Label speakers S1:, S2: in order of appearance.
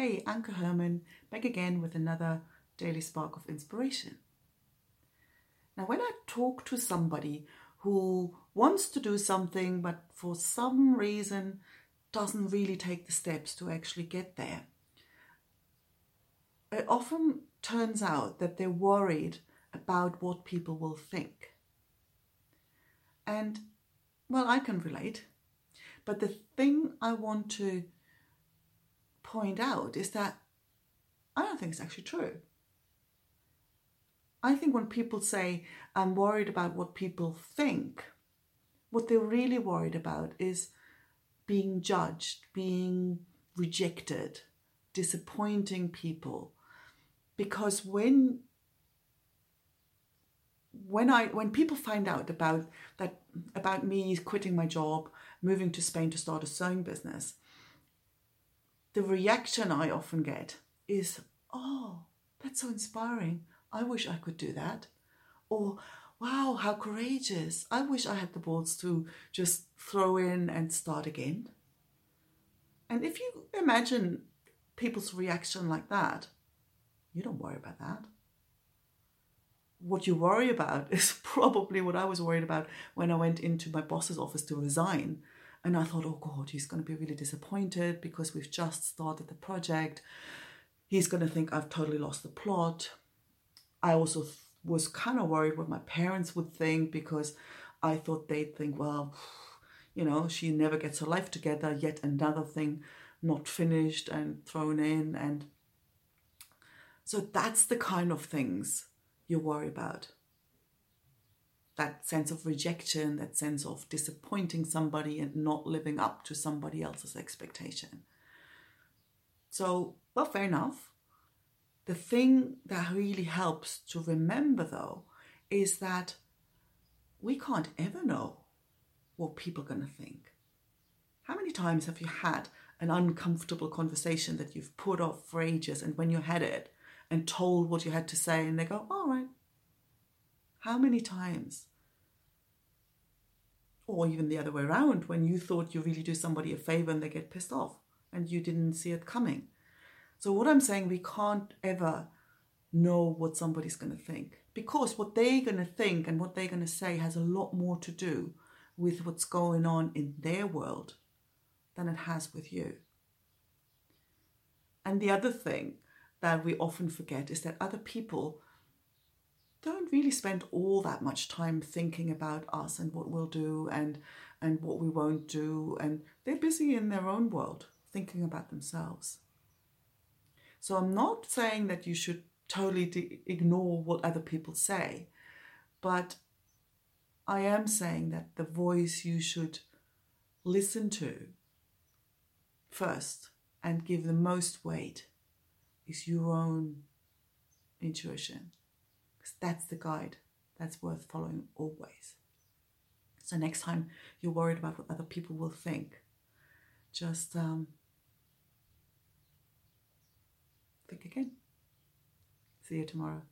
S1: Hey, Anke Herrmann, back again with another daily spark of inspiration. Now, when I talk to somebody who wants to do something but for some reason doesn't really take the steps to actually get there, it often turns out that they're worried about what people will think. And, well, I can relate. But the thing I want to point out is that I don't think it's actually true. I think when people say, I'm worried about what people think, what they're really worried about is being judged, being rejected, disappointing people. Because when when I when people find out about that about me quitting my job, moving to Spain to start a sewing business, the reaction I often get is, "Oh, that's so inspiring. I wish I could do that." Or, "Wow, how courageous. I wish I had the balls to just throw in and start again." And if you imagine people's reaction like that, you don't worry about that what you worry about is probably what I was worried about when I went into my boss's office to resign. And I thought, oh God, he's going to be really disappointed because we've just started the project. He's going to think I've totally lost the plot. I also th- was kind of worried what my parents would think because I thought they'd think, well, you know, she never gets her life together, yet another thing not finished and thrown in. And so that's the kind of things you worry about. That sense of rejection, that sense of disappointing somebody and not living up to somebody else's expectation. So, well, fair enough. The thing that really helps to remember, though, is that we can't ever know what people are going to think. How many times have you had an uncomfortable conversation that you've put off for ages, and when you had it, and told what you had to say, and they go, All right. How many times? Or even the other way around, when you thought you really do somebody a favor and they get pissed off and you didn't see it coming. So, what I'm saying, we can't ever know what somebody's going to think because what they're going to think and what they're going to say has a lot more to do with what's going on in their world than it has with you. And the other thing that we often forget is that other people don't really spend all that much time thinking about us and what we'll do and and what we won't do and they're busy in their own world thinking about themselves so i'm not saying that you should totally de- ignore what other people say but i am saying that the voice you should listen to first and give the most weight is your own intuition. That's the guide that's worth following always. So next time you're worried about what other people will think, just um, think again. See you tomorrow.